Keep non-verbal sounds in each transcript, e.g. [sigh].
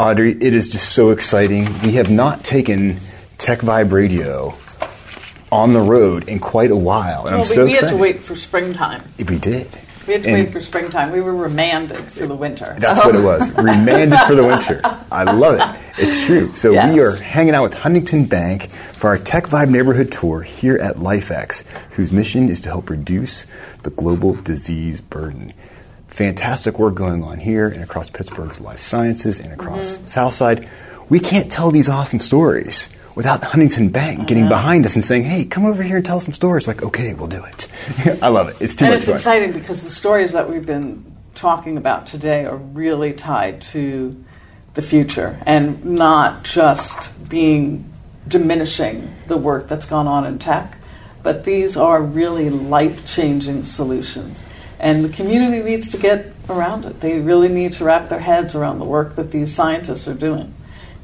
Audrey, it is just so exciting. We have not taken Tech Vibe Radio on the road in quite a while, and well, I'm so we, we excited. had to wait for springtime. We did. We had to And wait for springtime. We were remanded for the winter. That's what it was. [laughs] Remanded for the winter. I love it. It's true. So Yes. we are hanging out with Huntington Bank for our Tech Vibe neighborhood tour here at LifeX, whose mission is to help reduce the global disease burden. Fantastic work going on here and across Pittsburgh's life sciences and across Mm-hmm. Southside. We can't tell these awesome stories without Huntington Bank getting behind us and saying, "Hey, come over here and tell some stories." Like, okay, we'll do it. [laughs] I love it. It's too and much it's fun. exciting because the stories that we've been talking about today are really tied to the future and not just being diminishing the work that's gone on in tech, but these are really life changing solutions. And the community needs to get around it. They really need to wrap their heads around the work that these scientists are doing.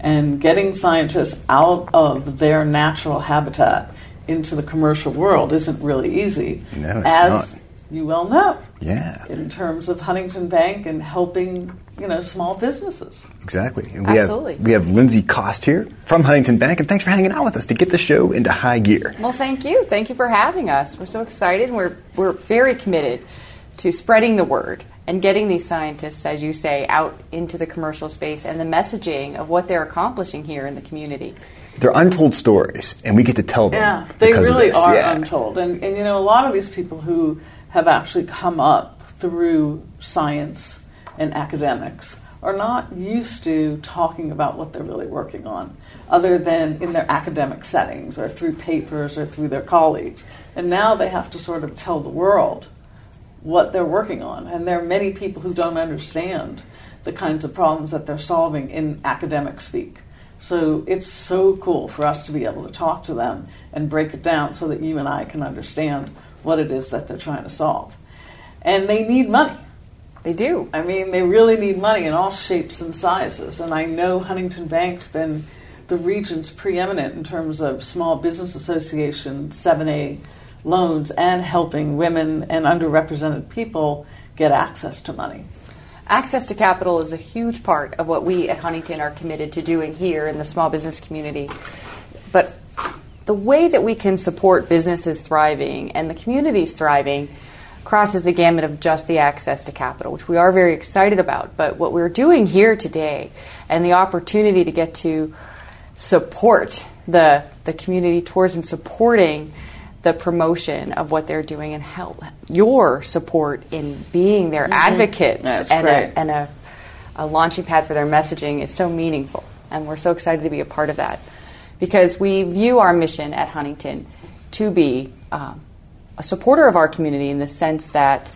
And getting scientists out of their natural habitat into the commercial world isn't really easy. No, it's as not. you well know, Yeah. in terms of Huntington Bank and helping, you know, small businesses. Exactly. And we Absolutely. Have, we have Lindsay Cost here from Huntington Bank, and thanks for hanging out with us to get the show into high gear. Well, thank you. Thank you for having us. We're so excited. We're, we're very committed to spreading the word and getting these scientists, as you say, out into the commercial space and the messaging of what they're accomplishing here in the community. They're untold stories, and we get to tell them. Yeah, they really are Yeah. untold. And, and, you know, a lot of these people who have actually come up through science and academics are not used to talking about what they're really working on, other than in their academic settings or through papers or through their colleagues. And now they have to sort of tell the world what they're working on. And there are many people who don't understand the kinds of problems that they're solving in academic speak. So it's so cool for us to be able to talk to them and break it down so that you and I can understand what it is that they're trying to solve. And they need money. They do. I mean, they really need money in all shapes and sizes. And I know Huntington Bank's been the region's preeminent in terms of Small Business Association 7A loans and helping women and underrepresented people get access to money. Access to capital is a huge part of what we at Huntington are committed to doing here in the small business community. But the way that we can support businesses thriving and the communities thriving crosses the gamut of just the access to capital, which we are very excited about. But what we're doing here today and the opportunity to get to support the, the community towards and supporting the promotion of what they're doing and help your support in being their advocates That's and, great. a, and a, a launching pad for their messaging is so meaningful. And we're so excited to be a part of that because we view our mission at Huntington to be um, a supporter of our community in the sense that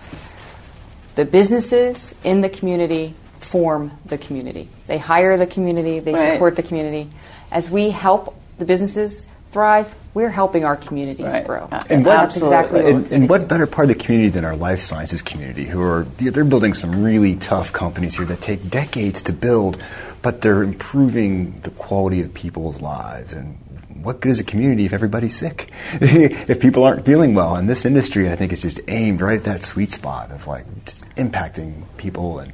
the businesses in the community form the community. They hire the community, they Right. support the community. As we help the businesses thrive, we're helping our communities Right. grow. And what, That's exactly what and, we're and what better part of the community than our life sciences community, who are they're building some really tough companies here that take decades to build, but they're improving the quality of people's lives. And what good is a community if everybody's sick? [laughs] if people aren't feeling well? And this industry, I think, is just aimed right at that sweet spot of like impacting people and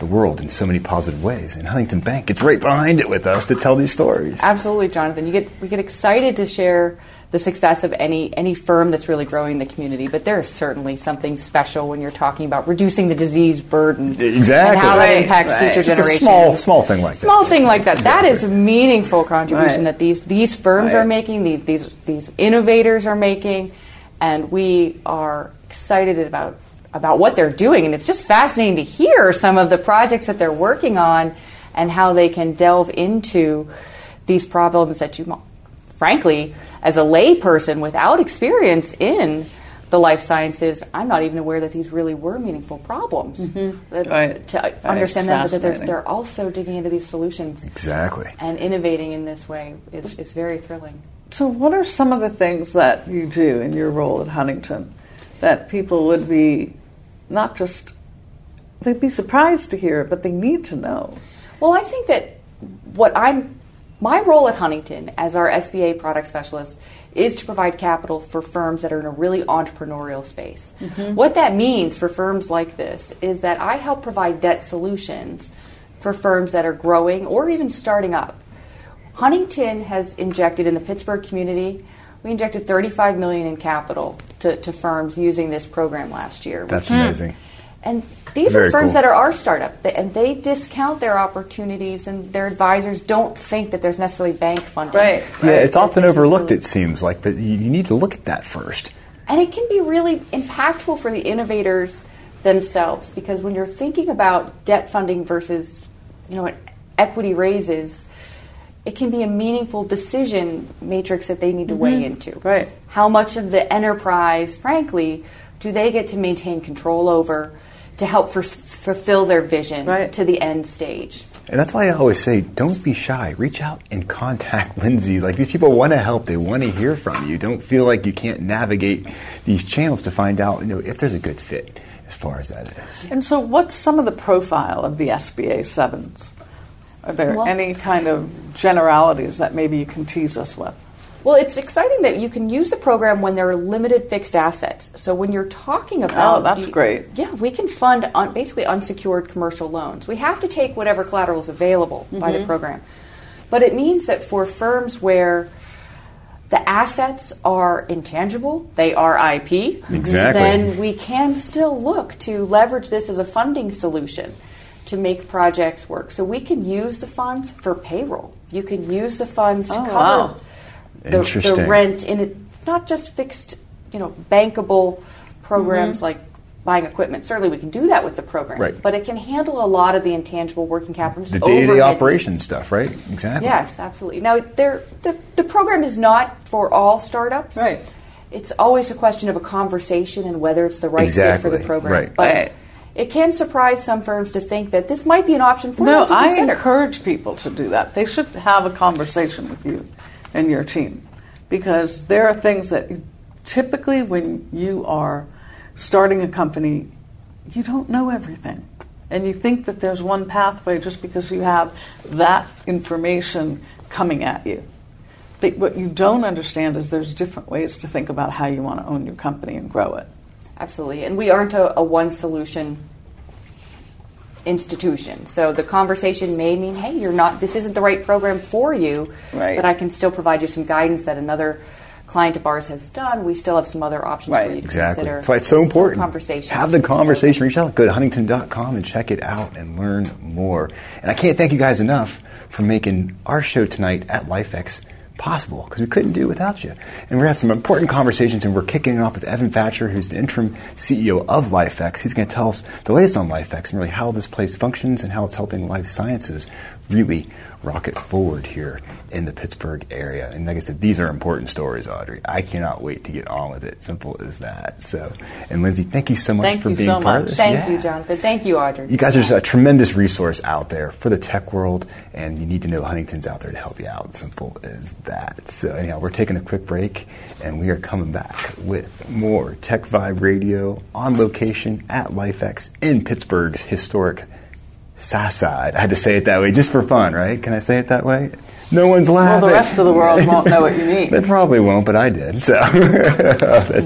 the world in so many positive ways. And Huntington Bank gets right behind it with us to tell these stories. Absolutely, Jonathan. You get we get excited to share the success of any any firm that's really growing the community, but there is certainly something special when you're talking about reducing the disease burden Exactly. and how Right, that impacts right. future Just a generations. small, small thing like that. Small thing like that. That is a meaningful contribution Right. that these these firms Right. are making. These these these innovators are making, and we are excited about about what they're doing. And it's just fascinating to hear some of the projects that they're working on and how they can delve into these problems that you, frankly, as a layperson without experience in the life sciences, I'm not even aware that these really were meaningful problems. Mm-hmm. Right. To Right. understand that, that they're, they're also digging into these solutions Exactly. and innovating in this way is, is very thrilling. So, what are some of the things that you do in your role at Huntington that people would be not just, they'd be surprised to hear, but they need to know? Well, I think that what I'm, my role at Huntington as our SBA product specialist is to provide capital for firms that are in a really entrepreneurial space. Mm-hmm. What that means for firms like this is that I help provide debt solutions for firms that are growing or even starting up. Huntington has injected in the Pittsburgh community, we injected 35 million in capital to, to firms using this program last year. That's amazing. And these Very are firms cool. that are our startup, and they discount their opportunities, and their advisors don't think that there's necessarily bank funding. Right. Yeah, it's often overlooked, it seems like, but you, you need to look at that first. And it can be really impactful for the innovators themselves because when you're thinking about debt funding versus, you know, equity raises, it can be a meaningful decision matrix that they need to weigh into. Mm-hmm. Right. How much of the enterprise, frankly, do they get to maintain control over to help f- fulfill their vision Right. to the end stage? And that's why I always say, don't be shy. Reach out and contact [laughs] Lindsay. Like these people want to help. They want to hear from you. Don't feel like you can't navigate these channels to find out, you know, if there's a good fit as far as that is. And so, what's some of the profile of the SBA sevens? Are there Well- any kind of generalities that maybe you can tease us with? Well, it's exciting that you can use the program when there are limited fixed assets. So when you're talking about, Oh, that's you- great. Yeah, we can fund un, basically unsecured commercial loans. We have to take whatever collateral is available by Mm-hmm. the program, but it means that for firms where the assets are intangible, they are IP. Exactly. Then we can still look to leverage this as a funding solution to make projects work. So we can use the funds for payroll. You can use the funds to Oh, cover wow. the, the rent in it, not just fixed, you know, bankable programs Mm-hmm. like buying equipment. Certainly, we can do that with the program, Right. but it can handle a lot of the intangible working capital, just The day to day overhead operation stuff, right? Exactly. Yes, absolutely. Now, there, the the program is not for all startups. Right. It's always a question of a conversation and whether it's the right fit for the program. right. But Right. It can surprise some firms to think that this might be an option for No, them to I consider. encourage people to do that. They should have a conversation with you and your team because there are things that typically when you are starting a company, you don't know everything. And you think that there's one pathway just because you have that information coming at you. But what you don't understand is there's different ways to think about how you want to own your company and grow it. Absolutely. And we aren't a, a one solution institution. So the conversation may mean, hey, you're not this isn't the right program for you, Right. but I can still provide you some guidance that another client of ours has done. We still have some other options Right. for you to Exactly. consider. That's why it's so important. Conversation. Have the conversation. Reach out. Go to huntington.com and check it out and learn more. And I can't thank you guys enough for making our show tonight at LifeX possible because we couldn't do it without you. And we're to have some important conversations and we're kicking it off with Evan Facher, who's the interim CEO of LifeX. He's going to tell us the latest on LifeX and really how this place functions and how it's helping life sciences really rocket forward here in the Pittsburgh area. And like I said, these are important stories, Audrey. I cannot wait to get on with it. Simple as that. So, and Lindsay, thank you so much Thank for being so part much. of this. Thank Yeah. you, Jonathan. Thank you, Audrey. You guys are just a tremendous resource out there for the tech world, and you need to know Huntington's out there to help you out. Simple as that. So, anyhow, we're taking a quick break, and we are coming back with more Tech Vibe Radio on location at LifeX in Pittsburgh's historic South Side. I had to say it that way just for fun, right? Can I say it that way? No one's laughing. Well, the rest of the world won't know what you mean. [laughs] They probably won't, but I did. So [laughs] that's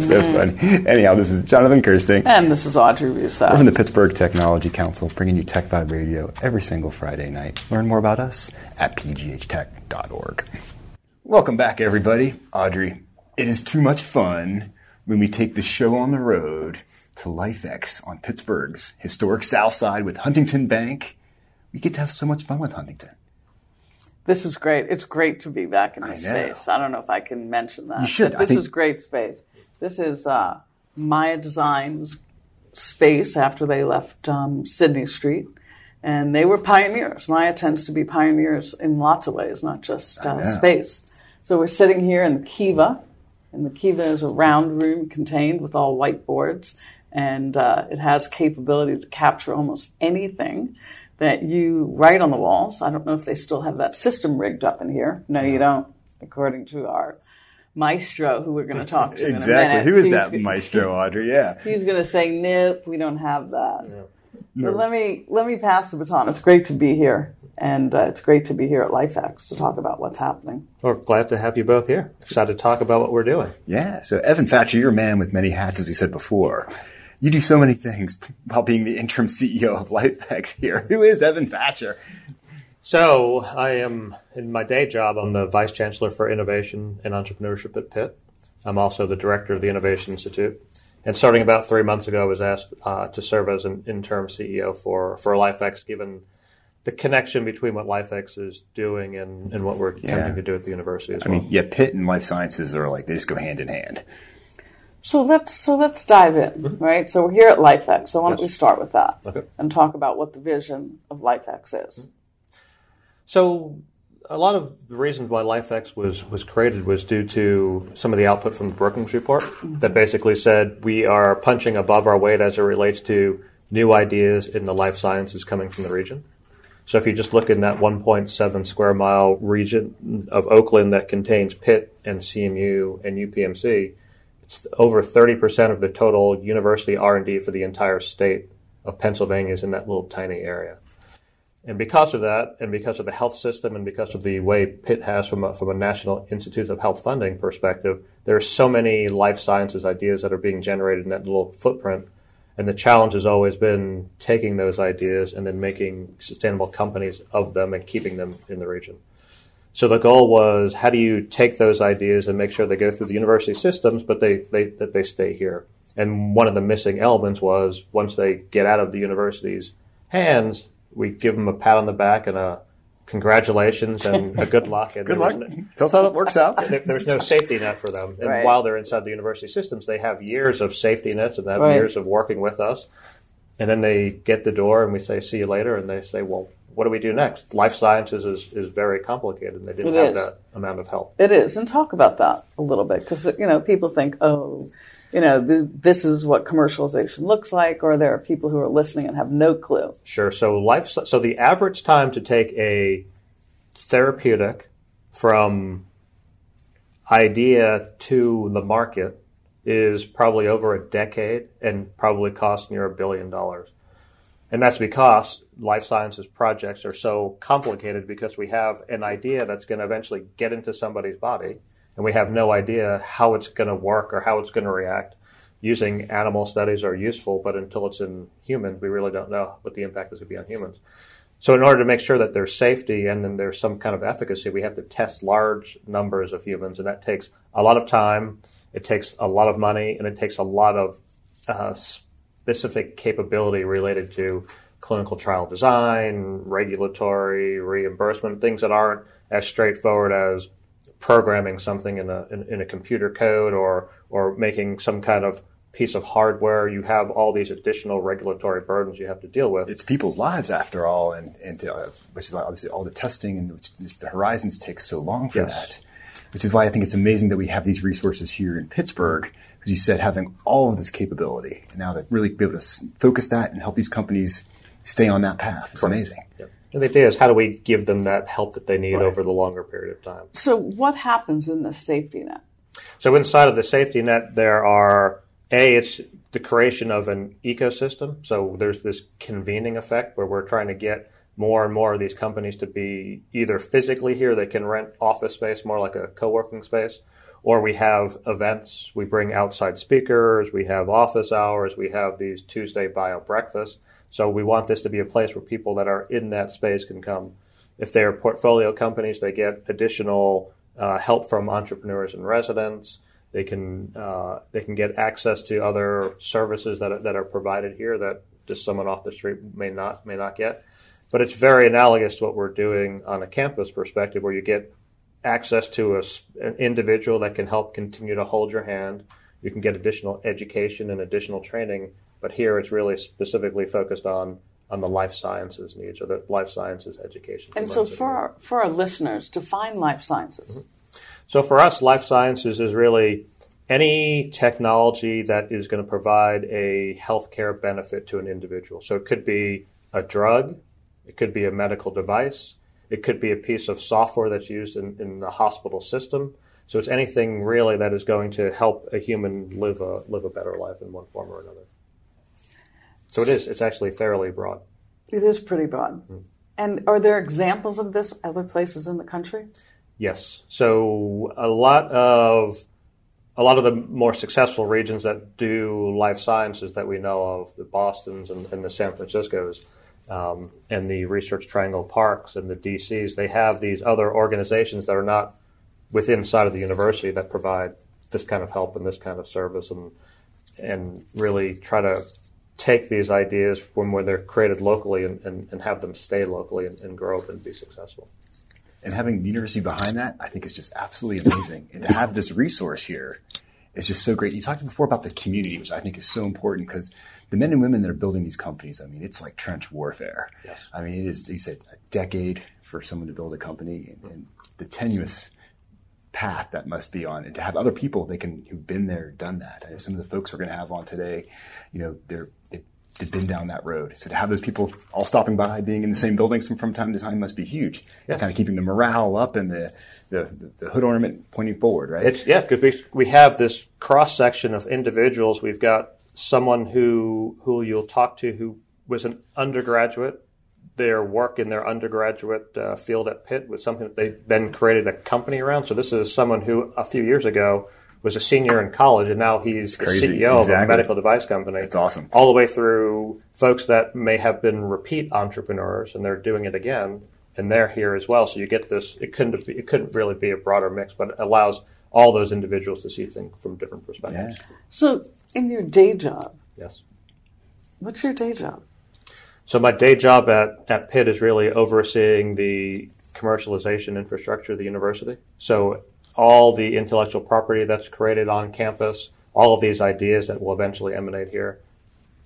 so mm-hmm. funny. Anyhow, this is Jonathan Kersting. And this is Audrey Russo. We're from the Pittsburgh Technology Council, bringing you Tech Vibe Radio every single Friday night. Learn more about us at pghtech.org. Welcome back, everybody. Audrey, it is too much fun when we take the show on the road to LifeX on Pittsburgh's historic South Side with Huntington Bank. We get to have so much fun with Huntington. This is great. It's great to be back in this space. I don't know if I can mention that. You should. This think- is great space. This is uh, Maya Designs space after they left um, Sidney Street. And they were pioneers. Maya tends to be pioneers in lots of ways, not just uh, space. So we're sitting here in the Kiva, and the Kiva is a round room contained with all whiteboards, and uh, it has capability to capture almost anything that you write on the walls. I don't know if they still have that system rigged up in here. No, you don't, according to our maestro, who we're going to talk to in a minute. Who is He's- that maestro, Audrey? Yeah. He's going to say, "Nope, we don't have that." But let me let me pass the baton. It's great to be here, and uh, it's great to be here at LifeX to talk about what's happening. We're glad to have you both here. Excited to talk about what we're doing. Yeah. So, Evan Facher, you're a man with many hats, as we said before. You do so many things while being the interim CEO of LifeX here. Who is Evan Facher? So I am in my day job. I'm the vice chancellor for innovation and entrepreneurship at Pitt. I'm also the director of the Innovation Institute. And starting about three months ago, I was asked uh, to serve as an interim CEO for for LifeX, given the connection between what LifeX is doing and, and what we're Yeah. attempting to do at the university as I well. mean, yeah, Pitt and life sciences are like they just go hand in hand. So let's so let's dive in, mm-hmm. right? So we're here at LifeX. So why don't Yes. we start with that Okay. and talk about what the vision of LifeX is? Mm-hmm. So a lot of the reasons why LifeX was was created was due to some of the output from the Brookings report mm-hmm. that basically said we are punching above our weight as it relates to new ideas in the life sciences coming from the region. So if you just look in that 1.7 square mile region of Oakland that contains Pitt and CMU and UPMC, it's over 30% of the total university R&D for the entire state of Pennsylvania is in that little tiny area. And because of that, and because of the health system, and because of the way Pitt has from a, from a National Institute of Health funding perspective, there are so many life sciences ideas that are being generated in that little footprint. And the challenge has always been taking those ideas and then making sustainable companies of them and keeping them in the region. So the goal was how do you take those ideas and make sure they go through the university systems, but they, they that they stay here. And one of the missing elements was once they get out of the university's hands, we give them a pat on the back and a congratulations and [laughs] a good luck. And Good luck. was no- Tell us how that works out. there- there's no safety net for them. And Right. while they're inside the university systems, they have years of safety nets and they have Right. years of working with us. And then they get the door and we say, see you later. And they say, well, what do we do next? Life sciences is, is very complicated and they didn't It have is. that amount of help. It is, and talk about that a little bit because you know people think, oh, you know, th- this is what commercialization looks like, or there are people who are listening and have no clue. Sure. So life. So the average time to take a therapeutic from idea to the market is probably over a decade and probably costs near a billion dollars. And that's because life sciences projects are so complicated because we have an idea that's going to eventually get into somebody's body and we have no idea how it's going to work or how it's going to react. Using animal studies are useful, but until it's in humans, we really don't know what the impact is going to be on humans. So, in order to make sure that there's safety and then there's some kind of efficacy, we have to test large numbers of humans, and that takes a lot of time, it takes a lot of money, and it takes a lot of uh, specific capability related to clinical trial design, regulatory, reimbursement, things that aren't as straightforward as programming something in a in, in a computer code or or making some kind of piece of hardware. You have all these additional regulatory burdens you have to deal with. It's people's lives after all, and and to, uh, which is obviously all the testing and which is, the horizons take so long for Yes. that. Which is why I think it's amazing that we have these resources here in Pittsburgh, because you said having all of this capability, and now to really be able to focus that and help these companies stay on that path. It's amazing. Yep. And the idea is how do we give them that help that they need over the longer period of time? So, what happens in the safety net? So inside of the safety net, there are a it's the creation of an ecosystem. So there's this convening effect where we're trying to get more and more of these companies to be either physically here, they can rent office space, more like a co-working space, or we have events. We bring outside speakers, we have office hours, we have these Tuesday bio breakfasts. So we want this to be a place where people that are in that space can come. If they're portfolio companies, they get additional uh, help from entrepreneurs and residents. They can uh, they can get access to other services that are, that are provided here that just someone off the street may not may not get. But it's very analogous to what we're doing on a campus perspective, where you get access to a an individual that can help continue to hold your hand. You can get additional education and additional training. But here, it's really specifically focused on on the life sciences needs or the life sciences education. And so, for our, for our listeners, define life sciences. Mm-hmm. So for us, life sciences is really any technology that is going to provide a healthcare benefit to an individual. So it could be a drug, it could be a medical device, it could be a piece of software that's used in, in the hospital system. So it's anything really that is going to help a human live a live a better life in one form or another. So it is. It's actually fairly broad. It is pretty broad. And are there examples of this other places in the country? Yes. So a lot of a lot of the more successful regions that do life sciences that we know of, the Boston's and, and the San Francisco's, um, and the Research Triangle Parks and the DCs, they have these other organizations that are not within inside of the university that provide this kind of help and this kind of service, and and really try to take these ideas when where they're created locally and, and, and have them stay locally and, and grow up and be successful and having the university behind that, I think is just absolutely amazing. and to have this resource here is just so great. You talked before about the community, which I think is so important because the men and women that are building these companies, I mean, it's like trench warfare. Yes. I mean, it is, you said, a decade for someone to build a company and, and the tenuous path that must be on and to have other people they can who've been there done that I know some of the folks we're going to have on today you know they're they've been down that road. So to have those people all stopping by, being in the same buildings from, from time to time must be huge. Yeah. Kind of keeping the morale up and the, the, the hood ornament pointing forward, right? It's, yeah, because we, we have this cross section of individuals. We've got someone who who you'll talk to who was an undergraduate. Their work in their undergraduate uh, field at Pitt was something that they then created a company around. So this is someone who a few years ago was a senior in college, and now he's the crazy. CEO of a medical device company. That's awesome. All the way through folks that may have been repeat entrepreneurs, and they're doing it again, and they're here as well. So you get this. It couldn't. It couldn't really be a broader mix, but it allows all those individuals to see things from different perspectives. Yeah. So, in your day job, Yes. what's your day job? So my day job at, at Pitt is really overseeing the commercialization infrastructure of the university. So all the intellectual property that's created on campus, all of these ideas that will eventually emanate here,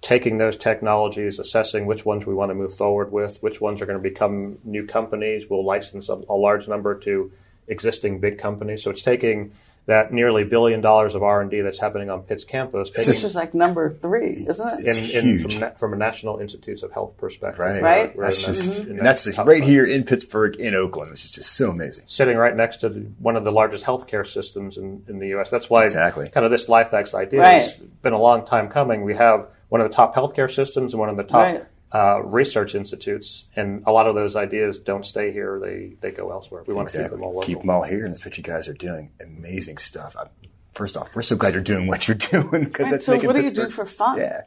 taking those technologies, assessing which ones we want to move forward with, which ones are going to become new companies. We'll license a, a large number to existing big companies. So it's taking that nearly billion dollars of R and D that's happening on Pitt's campus, taking Which is like number three, isn't it? in, It's in huge. from, na- from a National Institutes of Health perspective. Right. Right. We're That's in that- just, in and that that's right here in Pittsburgh, in Oakland, which is just so amazing. Sitting right next to the, one of the largest healthcare systems in, in the U.S. That's why Exactly. kind of this LifeX idea Right. has been a long time coming. We have one of the top healthcare systems and one of the top Right. Uh, research institutes, and a lot of those ideas don't stay here; they they go elsewhere. We want to keep them all local. Keep them all here, and that's what you guys are doing. Amazing stuff. i first off, we're so glad you're doing what you're [laughs] doing because Right, that's so making what do you do for fun? Yeah.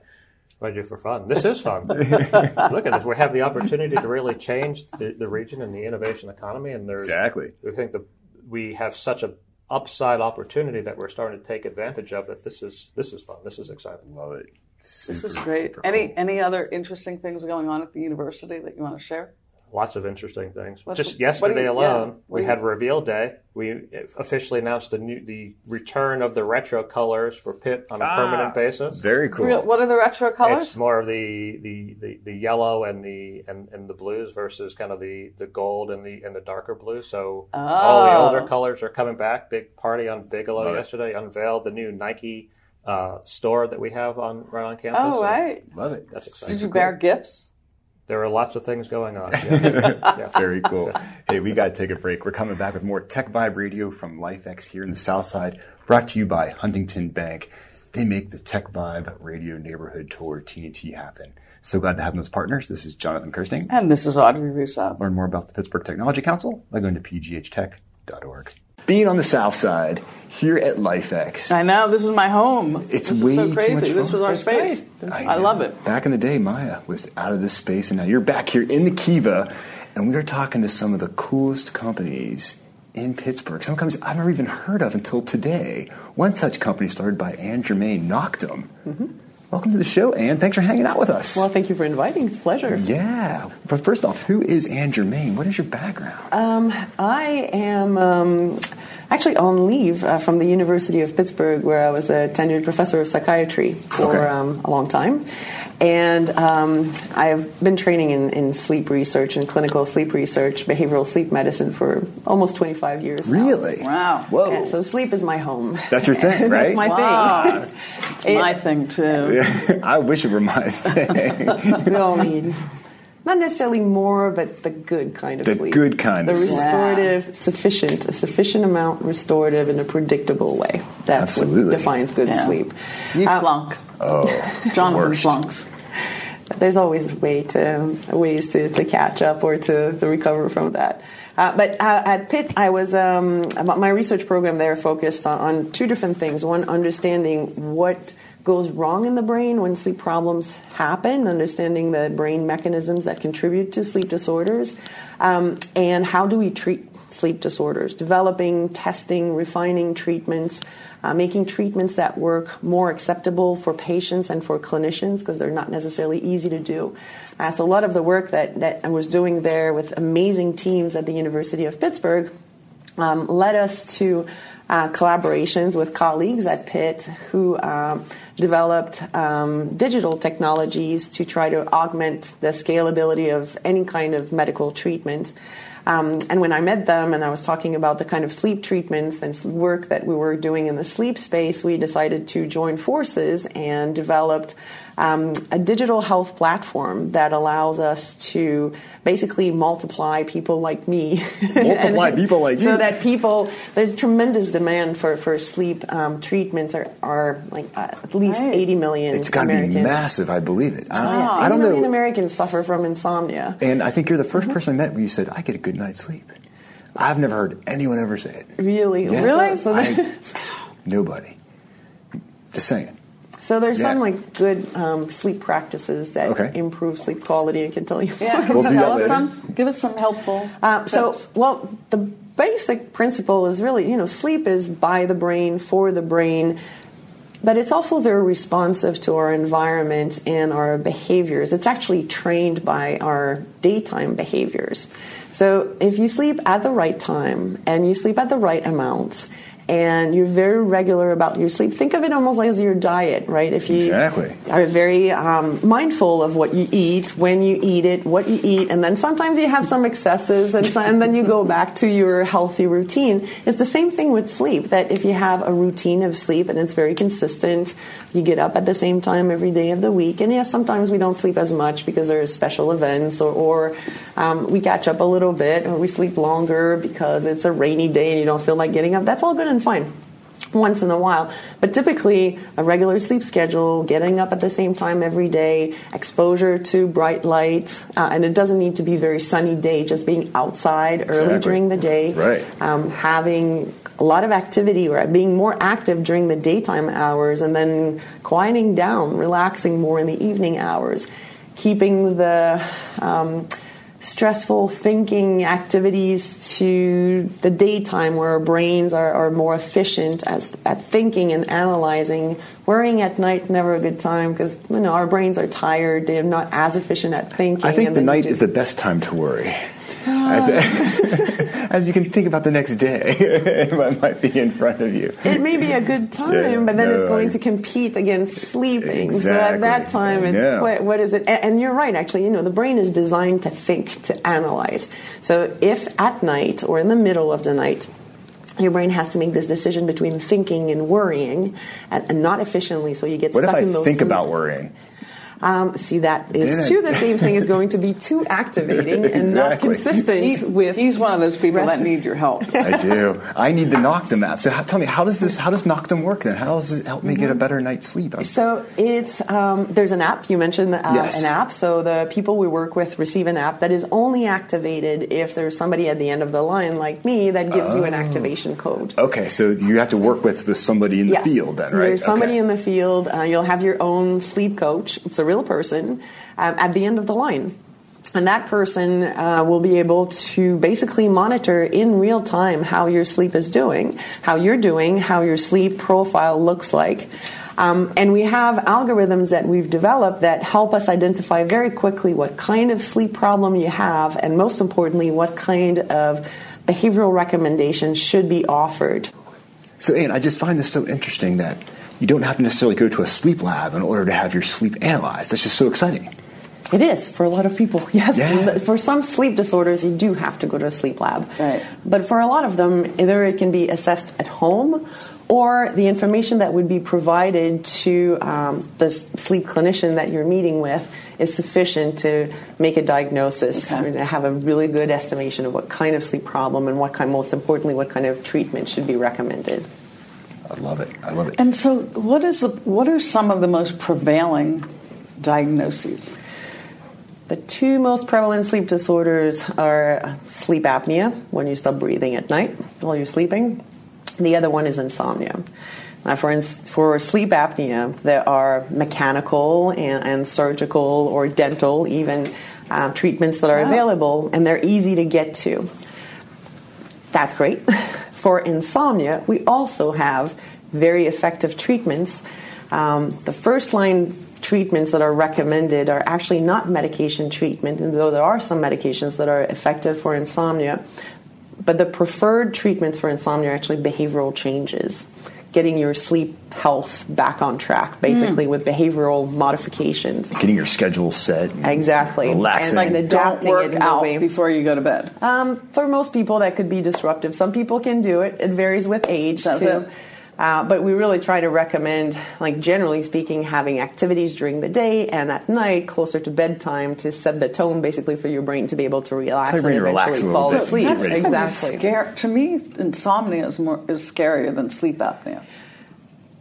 What do I do for fun? This is fun. [laughs] Look at this. We have the opportunity to really change the, the region and the innovation economy, and there's Exactly. we think that we have such a upside opportunity that we're starting to take advantage of that this is this is fun this is exciting Love it. This is great. Any any other interesting things going on at the university that you want to share? lots of interesting things What's- just what do yesterday you- alone yeah, we do had reveal day we officially announced the new the return of the retro colors for Pitt on a Ah, permanent basis Very cool. Real, what are the retro colors? It's more of the, the, the, the yellow and the and, and the blues versus kind of the, the gold and the and the darker blue. So all the Oh. older colors are coming back. Big party on Bigelow Love it. yesterday. Unveiled the new Nike uh, store that we have on right on campus. oh, right. Love it. That's exciting. Did you bear gifts? There are lots of things going on. [laughs] Yes. Yes. Very cool. Hey, we got to take a break. We're coming back with more Tech Vibe Radio from LifeX here in the South Side, brought to you by Huntington Bank. They make the Tech Vibe Radio Neighborhood Tour TNT happen. So glad to have them as partners. This is Jonathan Kersting. And this is Audrey Russo. Learn more about the Pittsburgh Technology Council by going to pghtech.org. Being on the South Side here at LifeX. I know this is my home. It's this way so too crazy. much This was our That's space. I, love it. Back in the day, Maya was out of this space, and now you're back here in the Kiva, and we are talking to some of the coolest companies in Pittsburgh. Some companies I've never even heard of until today. One such company started by Anne Germain, Noctem. Welcome to the show, Anne. Thanks for hanging out with us. Well, thank you for inviting. It's a pleasure. yeah, but first off, who is Anne Germain? What is your background? Um, I am um, actually on leave uh, from the University of Pittsburgh, where I was a tenured professor of psychiatry for Okay. um, a long time. And um, I've been training in, in sleep research and clinical sleep research, behavioral sleep medicine for almost 25 years now. really? Wow. Whoa. Yeah, so sleep is my home. That's your thing, [laughs] right? That's my Wow. thing. It's my thing too. [laughs] I wish it were my thing. we all need not necessarily more, but the good kind of The sleep. good kind the of sleep. restorative, sufficient, a sufficient amount restorative in a predictable way. That's Absolutely. what defines good Yeah. sleep. You Uh, flunk. oh, [laughs] Jonathan worst. flunks. There's always way to, ways to, to catch up or to, to recover from that. Uh, but uh, at Pitt, I was um, my research program there focused on, on two different things. One, understanding what goes wrong in the brain when sleep problems happen, understanding the brain mechanisms that contribute to sleep disorders, um, and how do we treat sleep disorders, developing, testing, refining treatments. Uh, making treatments that work more acceptable for patients and for clinicians because they're not necessarily easy to do. Uh, so, a lot of the work that, that I was doing there with amazing teams at the University of Pittsburgh um, led us to uh, collaborations with colleagues at Pitt who um, developed um, digital technologies to try to augment the scalability of any kind of medical treatment. Um, and when I met them and I was talking about the kind of sleep treatments and work that we were doing in the sleep space, we decided to join forces and developed um, a digital health platform that allows us to basically multiply people like me. [laughs] Multiply people like so you. So that people, there's tremendous demand for, for sleep um, treatments are, are like uh, at least right. 80 million It's got to be massive, I believe it. I, yeah, I don't 80 million know. Americans suffer from insomnia. And I think you're the 1st Mm-hmm. person I met where you said, I get a good night's sleep. I've never heard anyone ever say it. Really? Yes. Really? So, I- nobody. Just saying. So there's Yeah. some like good um, sleep practices that Okay. improve sleep quality. I can tell you. Yeah, We'll do that later. some? Give us some helpful. Uh, so, well, the basic principle is really, you know, sleep is by the brain, for the brain, but it's also very responsive to our environment and our behaviors. It's actually trained by our daytime behaviors. So, if you sleep at the right time and you sleep at the right amount, and you're very regular about your sleep. Think of it almost like as your diet, right? If you Exactly. are very um, mindful of what you eat, when you eat it, what you eat, and then sometimes you have some excesses, and, so, and then you go back to your healthy routine. It's the same thing with sleep. That if you have a routine of sleep and it's very consistent, you get up at the same time every day of the week, and yes, sometimes we don't sleep as much because there are special events, or, or um, we catch up a little bit, or we sleep longer because it's a rainy day and you don't feel like getting up. That's all good and fine once in a while. But typically, a regular sleep schedule, getting up at the same time every day, exposure to bright light, uh, and it doesn't need to be very sunny day, just being outside early Exactly. during the day, Right. um, having a lot of activity or being more active during the daytime hours, and then quieting down, relaxing more in the evening hours, keeping the um, stressful thinking activities to the daytime where our brains are, are more efficient as, at thinking and analyzing. Worrying at night, never a good time because you know, our brains are tired. They're not as efficient at thinking. I think the night just- is the best time to worry. Ah. As, [laughs] [laughs] as you can think about the next day, [laughs] it might be in front of you. It may be a good [laughs] time, Yeah, but then no, it's going I- to compete against sleeping. So at that time, it's what, what is it? And, and you're right, actually. You know, the brain is designed to think, to analyze. So if at night or in the middle of the night, your brain has to make this decision between thinking and worrying, and, and not efficiently, so you get What if stuck I in those. think three- about worrying? Um, see, that is Yeah. too the same thing is going to be too activating and not consistent He- with. he's one of those people that need your help. [laughs] I do. I need the Noctem app. So how, tell me, how does this? How does Noctem work then? How does it help me Mm-hmm. get a better night's sleep? I'm- So it's um, there's an app you mentioned uh, Yes. an app. So the people we work with receive an app that is only activated if there's somebody at the end of the line like me that gives you an activation code. Okay, so you have to work with, with somebody in the Yes. field then, right? There's somebody Okay. in the field. Uh, you'll have your own sleep coach. It's a real person um, at the end of the line. And that person uh, will be able to basically monitor in real time how your sleep is doing, how you're doing, how your sleep profile looks like. Um, and we have algorithms that we've developed that help us identify very quickly what kind of sleep problem you have, and most importantly, what kind of behavioral recommendations should be offered. So, Anne, I just find this so interesting that you don't have to necessarily go to a sleep lab in order to have your sleep analyzed. That's just so exciting. It is for a lot of people. [laughs] Yes, Yeah. for some sleep disorders, you do have to go to a sleep lab. Right. But for a lot of them, either it can be assessed at home, or the information that would be provided to um, the sleep clinician that you're meeting with is sufficient to make a diagnosis Okay. and have a really good estimation of what kind of sleep problem and what kind, most importantly, what kind of treatment should be recommended. I love it. I love it. And so, what is the, what are some of the most prevailing diagnoses? The two most prevalent sleep disorders are sleep apnea, when you stop breathing at night while you're sleeping. The other one is insomnia. Now, for, ins- for sleep apnea, there are mechanical and, and surgical or dental, even uh, treatments that are Wow. available, and they're easy to get to. That's great. [laughs] For insomnia, we also have very effective treatments. Um, the first line treatments that are recommended are actually not medication treatment, and though there are some medications that are effective for insomnia, but the preferred treatments for insomnia are actually behavioral changes, getting your sleep health back on track, basically with behavioral modifications. Getting your schedule set. Exactly. Relaxing. And, and Don't work it out way. before you go to bed. Um, for most people, that could be disruptive. Some people can do it. It varies with age Does too. it? Uh, but we really try to recommend, like generally speaking, having activities during the day and at night, closer to bedtime, to set the tone basically for your brain to be able to relax Try and bring you relax eventually a little fall bit. asleep. Get ready. Exactly. Scare, to me, insomnia is more is scarier than sleep apnea.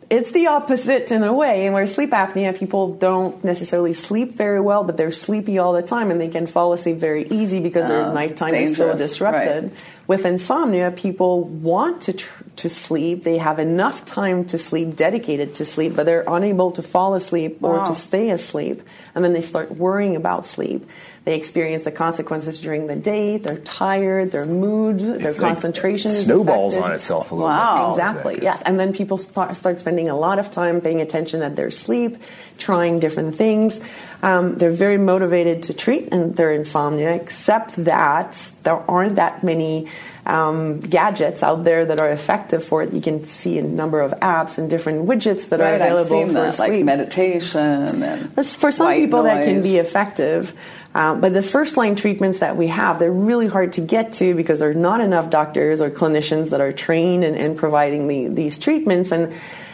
It's the opposite in a way, and where sleep apnea, people don't necessarily sleep very well, but they're sleepy all the time, and they can fall asleep very easy because their Oh, nighttime is so disrupted. right. With insomnia, people want to tr- to sleep. They have enough time to sleep, dedicated to sleep, but they're unable to fall asleep or to stay asleep, and then they start worrying about sleep. They experience the consequences during the day. They're tired. Their mood, their like concentration snowballs affected. on itself a little Wow. bit. Exactly. Yes, and then people start, start spending a lot of time paying attention at their sleep, trying different things. Um, they're very motivated to treat and their insomnia, except that there aren't that many um, gadgets out there that are effective for it. You can see a number of apps and different widgets that are Right, I've available seen for that, sleep. like meditation and For some people, that can be effective. Um, but the first line treatments that we have, they're really hard to get to because there are not enough doctors or clinicians that are trained in, in providing the, these treatments. And,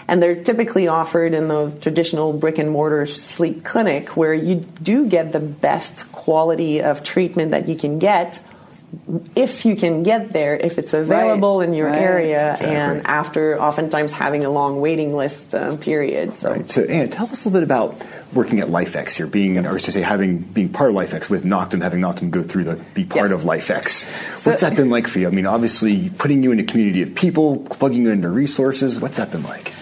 and they're typically offered in those traditional brick and mortar sleep clinic where you do get the best quality of treatment that you can get if you can get there, if it's available in your right, area, exactly. and after oftentimes having a long waiting list um, period. So. Right. So, Anna, tell us a little bit about working at LifeX here, being, or to say, having being part of LifeX with Noctem, having Noctem go through the be part Yes. of LifeX. What's that been like for you? I mean, obviously, putting you in a community of people, plugging you into resources. What's that been like?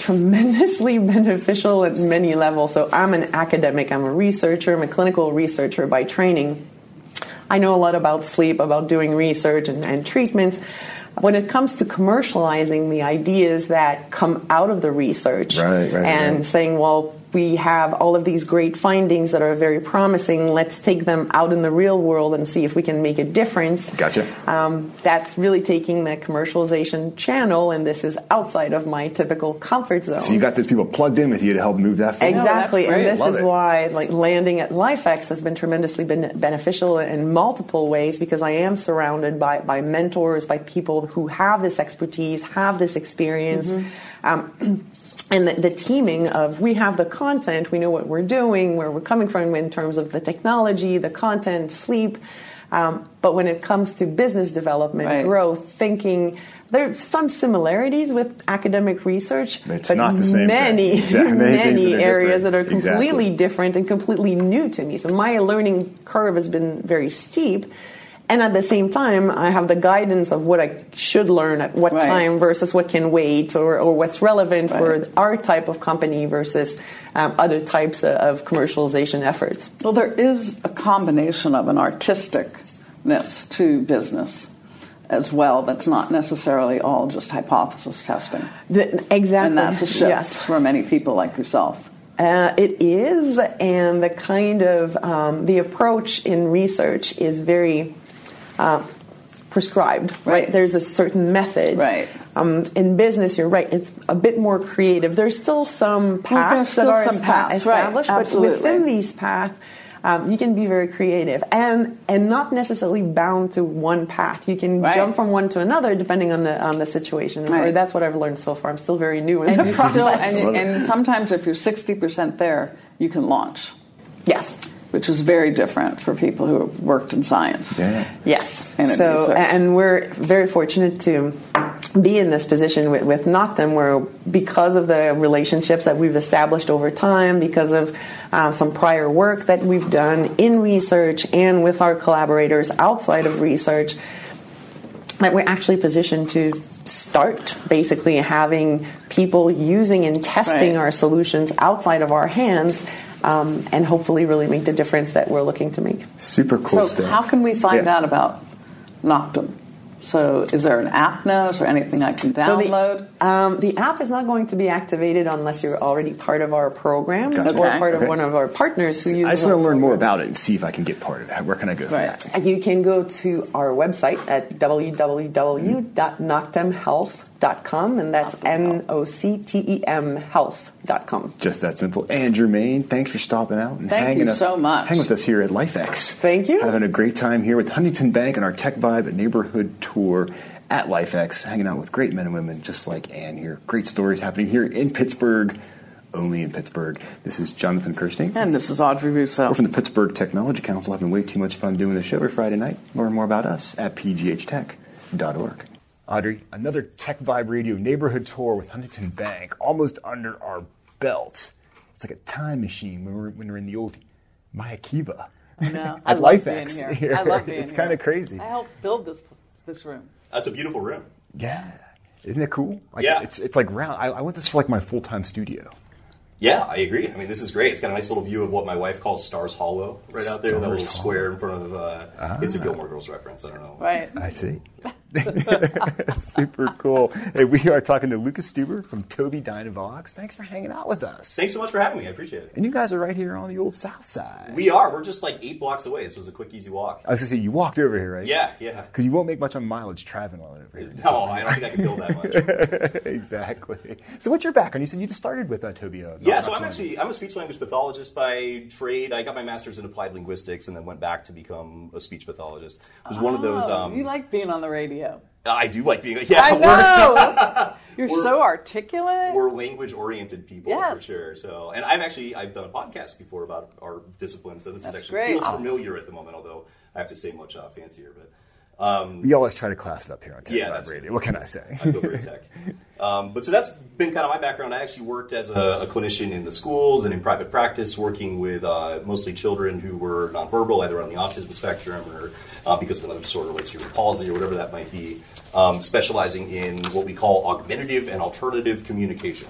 tremendously [laughs] beneficial at many levels. So I'm an academic, I'm a researcher, I'm a clinical researcher by training. I know a lot about sleep, about doing research and, and treatments. When it comes to commercializing the ideas that come out of the research Right, right, and right. saying, well, we have all of these great findings that are very promising, let's take them out in the real world and see if we can make a difference. Gotcha. Um, that's really taking the commercialization channel, and this is outside of my typical comfort zone. So you got these people plugged in with you to help move that forward. Exactly, that's and this Love is it. why like landing at LifeX has been tremendously ben- beneficial in multiple ways because I am surrounded by, by mentors, by people who have this expertise, have this experience. Um, and the, the teaming of we have the content, we know what we're doing, where we're coming from in terms of the technology, the content, sleep. Um, but when it comes to business development, Right. growth, thinking, there are some similarities with academic research, It's but not the same many, [laughs] Exactly. Many many that are areas that are completely Exactly. different and completely new to me. So my learning curve has been very steep. And at the same time, I have the guidance of what I should learn at what Right. time versus what can wait or, or what's relevant Right. for our type of company versus um, other types of, commercialization efforts. Well, there is a combination of an artisticness to business as well that's not necessarily all just hypothesis testing. The- exactly. And that's a shift Yes. for many people like yourself. Uh, it is, and the kind of um, the approach in research is very uh, prescribed. Right. Right. there's a certain method. Right. Um, in business, you're right. It's a bit more creative. There's still some paths still that are some paths, right. established, but within these paths. Um, you can be very creative and and not necessarily bound to one path. You can Right. jump from one to another depending on the on the situation. Or that's what I've learned so far. I'm still very new in And, the [laughs] process. still, and, and sometimes if you're 60% there, you can launch, yes. Which is very different for people who have worked in science. Yeah. Yes. And so, research. and we're very fortunate to be in this position with, with Noctem where because of the relationships that we've established over time, because of uh, some prior work that we've done in research and with our collaborators outside of research, that we're actually positioned to start basically having people using and testing Right. our solutions outside of our hands um, and hopefully really make the difference that we're looking to make. Super cool So stuff. how can we find Yeah. out about Noctem? So is there an app now? Is there anything I can So the- download? um, the app is not going to be activated unless you're already part of our program Gotcha. or Okay. part of Okay. one of our partners who uses I just want to learn more about it and see if I can get part of that. Where can I go for Right. that? You can go to our website at www.noctemhealth.com, and that's N O C T E M health.com. Just that simple. And Jermaine, thanks for stopping out and Thank hanging you us- so much. Hang with us here at LifeX. Thank you. Having a great time here with Huntington Bank and our Tech Vibe neighborhood tour at LifeX, hanging out with great men and women just like Ann here. Great stories happening here in Pittsburgh, only in Pittsburgh. This is Jonathan Kersting. And this is Audrey Russo. We're from the Pittsburgh Technology Council, having way too much fun doing the show every Friday night. Learn more about us at pghtech.org. Audrey, another Tech Vibe Radio neighborhood tour with Huntington Bank, almost under our belt. It's like a time machine when we're, when we're in the old Mayakiva. No, [laughs] At I love LifeX being here. here. I [laughs] love being It's kinda crazy. I helped build this this room. That's a beautiful room. Yeah. Isn't it cool? Like, Yeah. It's, it's like round. I, I want this for like my full time studio. Yeah, I agree. I mean, this is great. It's got a nice little view of what my wife calls Stars Hollow right out there. that Stars little square in front of. Uh, It's a Ah. Gilmore Girls reference. I don't know. Right. I see. [laughs] [laughs] Super cool. Hey, we are talking to Lucas Stuber from Tobii Dynavox. Thanks for hanging out with us. Thanks so much for having me. I appreciate it. And you guys are right here on the old South Side. We are. We're just like eight blocks away. This was a quick, easy walk. I was gonna say you walked over here, right? Yeah, yeah. Because you won't make much on mileage traveling over here. No, I don't think I can build that much. [laughs] exactly. So, what's your background? You said you just started with uh, Tobii. Uh, Yeah, so I'm too actually I'm a speech language pathologist by trade. I got my master's in applied linguistics and then went back to become a speech pathologist. It was one of those. Oh, Um, you like being on the radio. I do like being. Yeah, I know. [laughs] You're so articulate. we're language oriented people for sure. So, and I've actually I've done a podcast before about our discipline, so this That's is actually great. feels familiar at the moment. Although I have to say much uh, fancier, but um, We always try to class it up here on Tech Yeah, that's- Radio. What can I say? I feel very tech. Um, but so that's been kind of my background. I actually worked as a, a clinician in the schools and in private practice, working with uh, mostly children who were nonverbal, either on the autism spectrum or uh, because of another disorder like cerebral palsy or whatever that might be, um, specializing in what we call augmentative and alternative communication.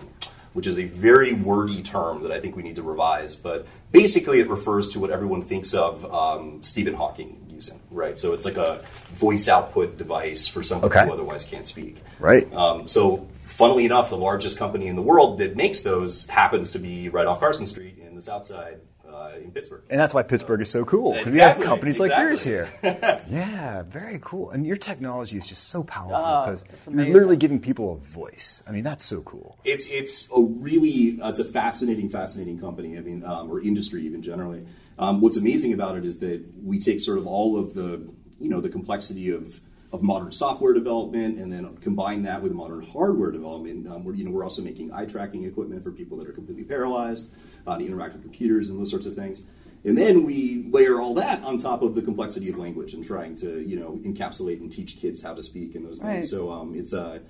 Which is a very wordy term that I think we need to revise, but basically it refers to what everyone thinks of um, Stephen Hawking using, right? So it's like a voice output device for somebody Okay. who otherwise can't speak. Right. Um, so, funnily enough, the largest company in the world that makes those happens to be right off Carson Street in the South Side uh, in Pittsburgh. And that's why Pittsburgh is so cool. Because we have Exactly, companies like yours here. [laughs] yeah, very cool. And your technology is just so powerful Oh, because you're literally giving people a voice. I mean, that's so cool. It's it's a really uh, it's a fascinating fascinating company. I mean, um, or industry even generally. Um, what's amazing about it is that we take sort of all of the you know the complexity of of modern software development and then combine that with modern hardware development. Um, we're, you know, we're also making eye tracking equipment for people that are completely paralyzed uh, to interact with computers and those sorts of things. And then we layer all that on top of the complexity of language and trying to, you know, encapsulate and teach kids how to speak and those things. Right. So um, it's a,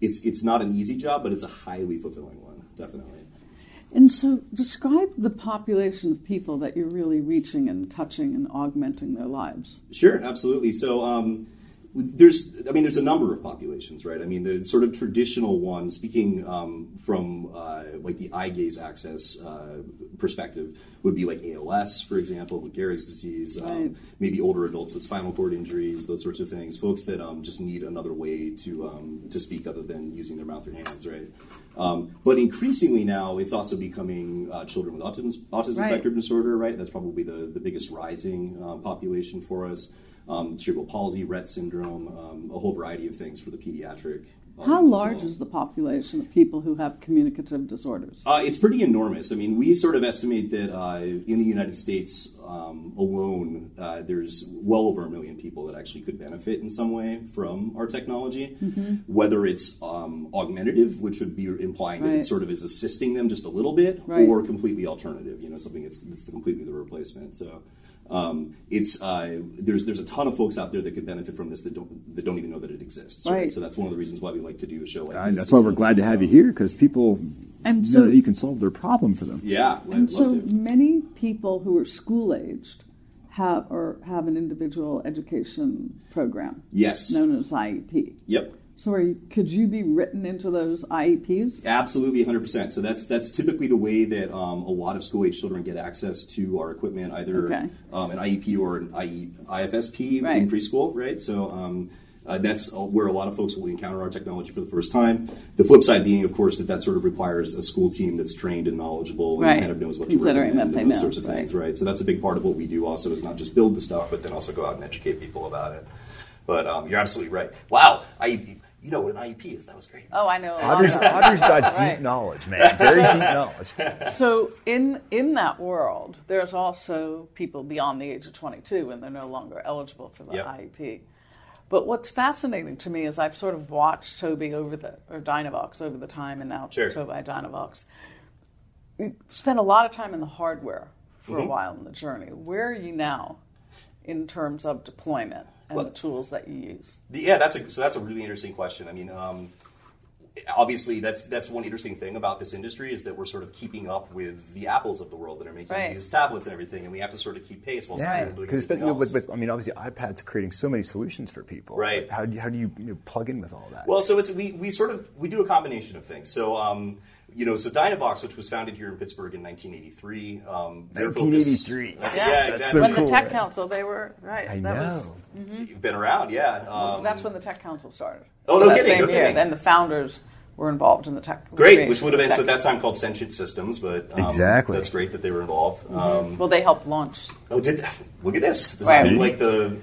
it's it's not an easy job, but it's a highly fulfilling one, definitely. And so, describe the population of people that you're really reaching and touching and augmenting their lives. Sure, absolutely. So um, there's, I mean, there's a number of populations, right? I mean, the sort of traditional one, speaking um, from uh, like the eye gaze access uh, perspective, would be like ALS, for example, with Gehrig's disease, um, Right. maybe older adults with spinal cord injuries, those sorts of things. Folks that um, just need another way to um, to speak other than using their mouth or hands, right? Um, but increasingly now, it's also becoming uh, children with autism, autism Right. spectrum disorder, right? That's probably the, the biggest rising um, population for us. Um, cerebral palsy, Rett syndrome, um, a whole variety of things for the pediatric. How large well. is the population of people who have communicative disorders? Uh, it's pretty enormous. I mean, we sort of estimate that uh, in the United States um, alone, uh, there's well over a million people that actually could benefit in some way from our technology. Mm-hmm. Whether it's um, augmentative, which would be implying that it sort of is assisting them just a little bit, Right. or completely alternative. You know, something that's, that's completely the replacement. So. Um, it's uh, there's there's a ton of folks out there that could benefit from this that don't that don't even know that it exists. Right. So that's one of the reasons why we like to do a show like And this. that's why we're glad to have you here because people And know so- that you can solve their problem for them. Yeah, And I'd so love to. many people who are school aged have or have an individual education program Yes. known as IEP. Yep. So are you, could you be written into those IEPs? Absolutely, 100%. So that's that's typically the way that um, a lot of school age children get access to our equipment, either Okay. um, an IEP or an IE, IFSP Right. in preschool, right? So um, uh, that's where a lot of folks will encounter our technology for the first time. The flip side being, of course, that that sort of requires a school team that's trained and knowledgeable and Right. kind of knows what to recommend that and those know, sorts of right. things, right? So that's a big part of what we do. Also, is not just build the stuff, but then also go out and educate people about it. But um, you're absolutely right. Wow, IEP. You know what an IEP is? That was great. Oh, I know. a lot Audrey's, about Audrey's got [laughs] deep Right. knowledge, man. Very deep knowledge. [laughs] So in in that world, there's also people beyond the age of 22 and they're no longer eligible for the Yep. IEP. But what's fascinating to me is I've sort of watched Tobii over the or Dynavox over the time, and now Sure. Tobii Dynavox. We spent a lot of time in the hardware for Mm-hmm. a while in the journey. Where are you now in terms of deployment and Well- the tools that you use? Yeah, that's a so that's a really interesting question. I mean, um, obviously that's that's one interesting thing about this industry is that we're sort of keeping up with the apples of the world that are making Right. these tablets and everything, and we have to sort of keep pace while Yeah, still doing because everything you with, else. with, I mean, obviously, iPad's creating so many solutions for people. Right. How do you, how do you, you know, plug in with all that? Well, so it's we, we sort of we do a combination of things. So um, you know, so Dynavox, which was founded here in Pittsburgh in 1983. Um, 1983. That's, Yeah. yeah, exactly. so when cool, the Tech? Council, they were right. I that know. Was, You've been around, yeah. Um, That's when the Tech Council started. Oh, no That kidding, Same no year. kidding. Then the founders were involved in the tech. great, which would have been so at that time called Sentient Systems, but um, Exactly. That's great that they were involved. Um, Well, they helped launch. oh, did look at this? This Right. is like the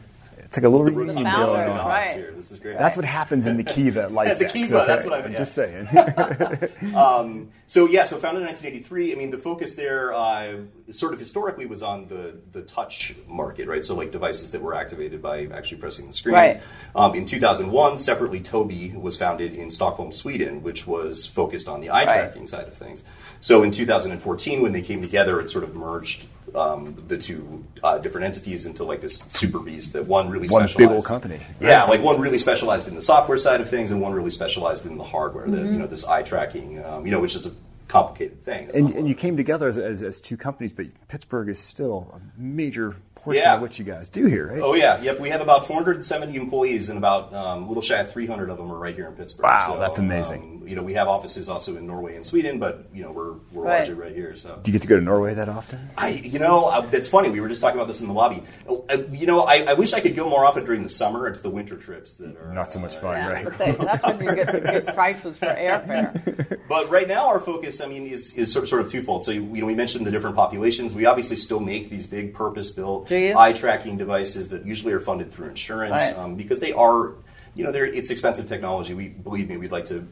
it's like a little the reunion routine founder, going going on. on right. here. This is great. That's what happens in the Kiva at Life. [laughs] the Kiva, that's what I- I'm yeah. just saying. [laughs] [laughs] Um, so yeah, so founded in 1983. I mean, the focus there, uh, sort of historically, was on the the touch market, right? So like devices that were activated by actually pressing the screen. Right. Um, in 2001, separately, Tobii was founded in Stockholm, Sweden, which was focused on the eye Right. tracking side of things. So in 2014, when they came together, it sort of merged um, the two uh, different entities into like this super beast that one really One big old company. Yeah, like one really specialized in the software side of things, and one really specialized in the hardware. The, Mm-hmm. you know, this eye tracking, um, you know, which is a complicated thing. And, and you came together as, as, as two companies, but Pittsburgh is still a major portion Yeah. of what you guys do here, right? Oh yeah, yep. We have about 470 employees, and about um, a little shy of 300 of them are right here in Pittsburgh. Wow, that's amazing. Um, you know, we have offices also in Norway and Sweden, but you know, we're we're Right. largely right here. So Do you get to go to Norway that often? I, you know, uh, that's funny. We were just talking about this in the lobby. Uh, you know, I, I wish I could go more often during the summer. It's the winter trips that are Not so much uh, fun, Yeah, right? but they, that's when you get the good prices for airfare. [laughs] But right now, our focus, I mean, is, is sort, of, sort of twofold. So, you know, we mentioned the different populations. We obviously still make these big purpose-built Do you? eye tracking devices that usually are funded through insurance Right. um, because they are, you know, they're, it's expensive technology. We believe me, we'd like to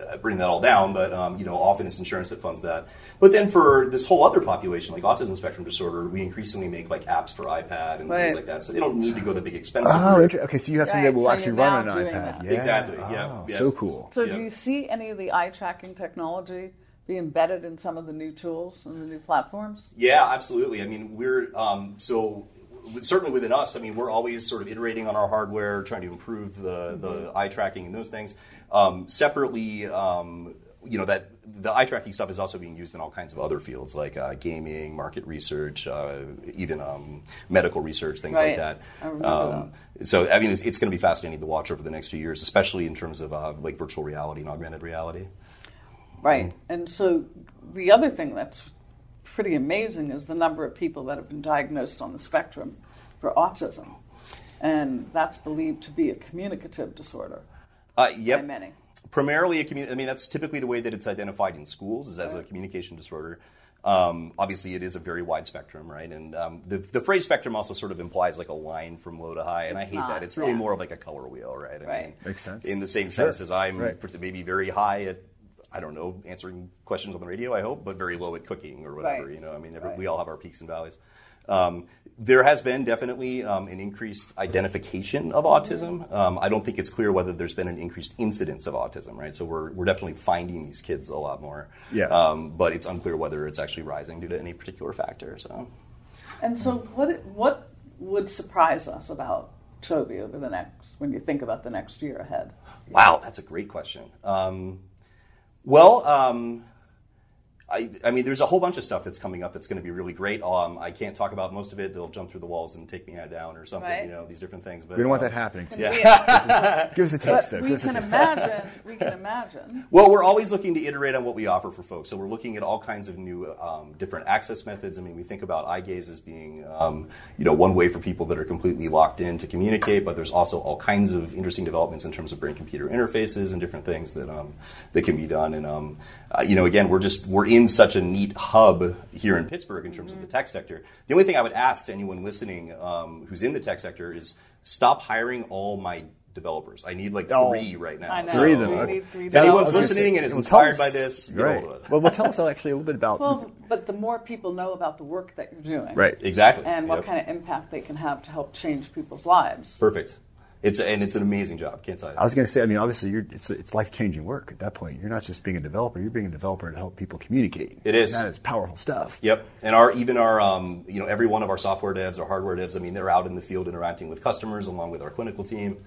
uh, bring that all down, but um, you know, often it's insurance that funds that. But then for this whole other population, like autism spectrum disorder, we increasingly make like apps for iPad and Right. things like that. So they don't need to go the big expensive. Oh, route. okay. So you have something Right, that will so actually run on an iPad. Yeah. Exactly, yeah, Oh, yeah. So cool. So, Yeah. do you see any of the eye tracking technology be embedded in some of the new tools and the new platforms? Yeah, absolutely. I mean, we're um, so certainly within us. I mean, we're always sort of iterating on our hardware, trying to improve the the eye tracking and those things. Um, separately, um, you know that the eye tracking stuff is also being used in all kinds of other fields like uh, gaming, market research, uh, even um, medical research, things Right. like that. I Um, so, I mean, it's, it's going to be fascinating to watch over the next few years, especially in terms of uh, like virtual reality and augmented reality. Right. And so the other thing that's pretty amazing is the number of people that have been diagnosed on the spectrum for autism. And that's believed to be a communicative disorder Uh, yep. by many. primarily a commu- I mean, that's typically the way that it's identified in schools is as a communication disorder. Um, obviously, it is a very wide spectrum, right? And um, the, the phrase spectrum also sort of implies like a line from low to high, and It's I hate not, that. It's really yeah. more of like a color wheel, right? I Right. mean, Makes sense. In the same Sure. sense as I'm Right. maybe very high at, I don't know, answering questions on the radio, I hope, but very low at cooking or whatever, Right. you know? I mean, every, Right. we all have our peaks and valleys. Um, there has been definitely um, an increased identification of autism. Um, I don't think it's clear whether there's been an increased incidence of autism, right? So we're, we're definitely finding these kids a lot more. Yeah. Um, but it's unclear whether it's actually rising due to any particular factor. So. And so, what what would surprise us about Tobii over the next when you think about the next year ahead? Wow, that's a great question. Um, well, um, I, I, mean, there's a whole bunch of stuff that's coming up that's going to be really great. Um, I can't talk about most of it; they'll jump through the walls and take me down or something. Right. You know, these different things. But we don't want um, that happening. To Yeah. [laughs] [laughs] Give us a taste, though. we Give us a can imagine. [laughs] We can imagine. Well, we're always looking to iterate on what we offer for folks. So we're looking at all kinds of new, um, different access methods. I mean, we think about eye gaze as being, um, you know, one way for people that are completely locked in to communicate. But there's also all kinds of interesting developments in terms of brain-computer interfaces and different things that um, that can be done. And um, uh, you know, again, we're just we're in such a neat hub here in Pittsburgh in terms of the tech sector. The only thing I would ask to anyone listening um, who's in the tech sector is stop hiring all my developers. I need like Oh. three right now. I know. Three of them. We Okay. need three If anyone's developers. listening and is Well, inspired us- by this, get right? hold of us. Well, well, tell us actually a little bit about. Well, but the more people know about the work that you're doing, right. Exactly. and what Yep. kind of impact they can have to help change people's lives. Perfect. It's and it's an amazing job. Can't tell you. I was going to say, I mean, obviously, you're, it's it's life changing work at that point. You're not just being a developer; you're being a developer to help people communicate. It is. And that is powerful stuff. Yep, and our even our um, you know every one of our software devs, our hardware devs. I mean, they're out in the field interacting with customers along with our clinical team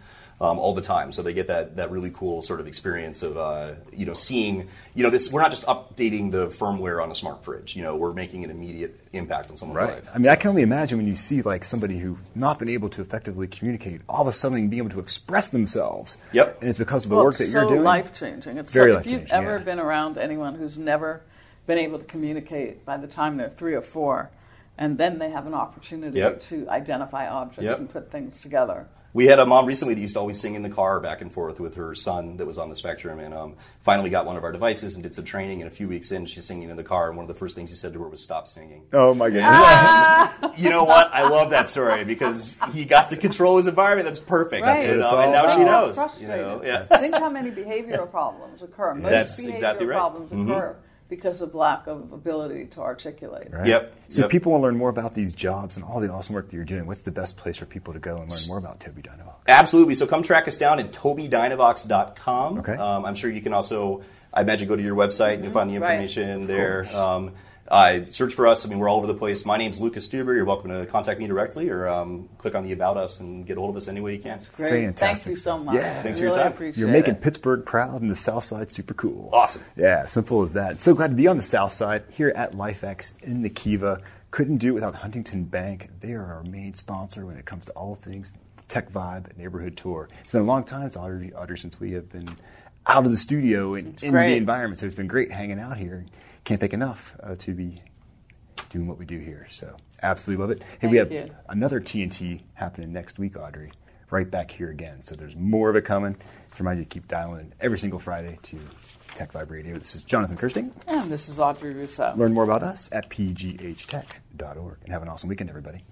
um, all the time. So they get that that really cool sort of experience of uh, you know seeing you know this. We're not just updating the firmware on a smart fridge. You know, we're making an immediate impact on someone's Right. life. I mean, I can only imagine when you see like somebody who not been able to effectively communicate, all of a sudden being able to express themselves. Yep. And it's because of the well, work that it's you're doing. so life changing. It's Very like if you've ever yeah. been around anyone who's never been able to communicate by the time they're three or four, and then they have an opportunity Yep. to identify objects Yep. and put things together. We had a mom recently that used to always sing in the car back and forth with her son that was on the spectrum, and um, finally got one of our devices and did some training. And a few weeks in, she's singing in the car, and one of the first things he said to her was, "Stop singing." Oh my goodness. [laughs] you know what? I love that story because he got to control his environment. That's perfect. Right. And, That's um, what and now all she knows. You know, yeah. Think how many behavioral problems occur. Most That's behavioral exactly right. problems Mhm. occur because of lack of ability to articulate. Right? Yep. So Yep. if people want to learn more about these jobs and all the awesome work that you're doing, what's the best place for people to go and learn more about Tobii Dynavox? Absolutely. So come track us down at tobiidynavox.com. Okay. Um, I'm sure you can also, I imagine, go to your website and you'll find the Right. information there. course. Um, uh, search for us. I mean, we're all over the place. My name's Lucas Stuber. You're welcome to contact me directly or um, click on the About Us and get a hold of us any way you can. Great. Fantastic Thank you so much. Yeah. Thanks I for your time. Appreciate You're making it. Pittsburgh proud and the South Side super cool. Awesome. Yeah, simple as that. So glad to be on the South Side here at LifeX in the Kiva. Couldn't do it without Huntington Bank. They are our main sponsor when it comes to all things Tech Vibe Neighborhood Tour. It's been a long time, Audrey, Audrey since we have been out of the studio and in great. the environment. So it's been great hanging out here. Can't thank enough uh, to be doing what we do here. So absolutely love it. Hey, we have you. another TNT happening next week, Audrey. Right back here again. So there's more of it coming. To remind you to keep dialing in every single Friday to Tech Vibe Radio. This is Jonathan Kersting. And this is Audrey Russo. Learn more about us at pghtech.org. And have an awesome weekend, everybody.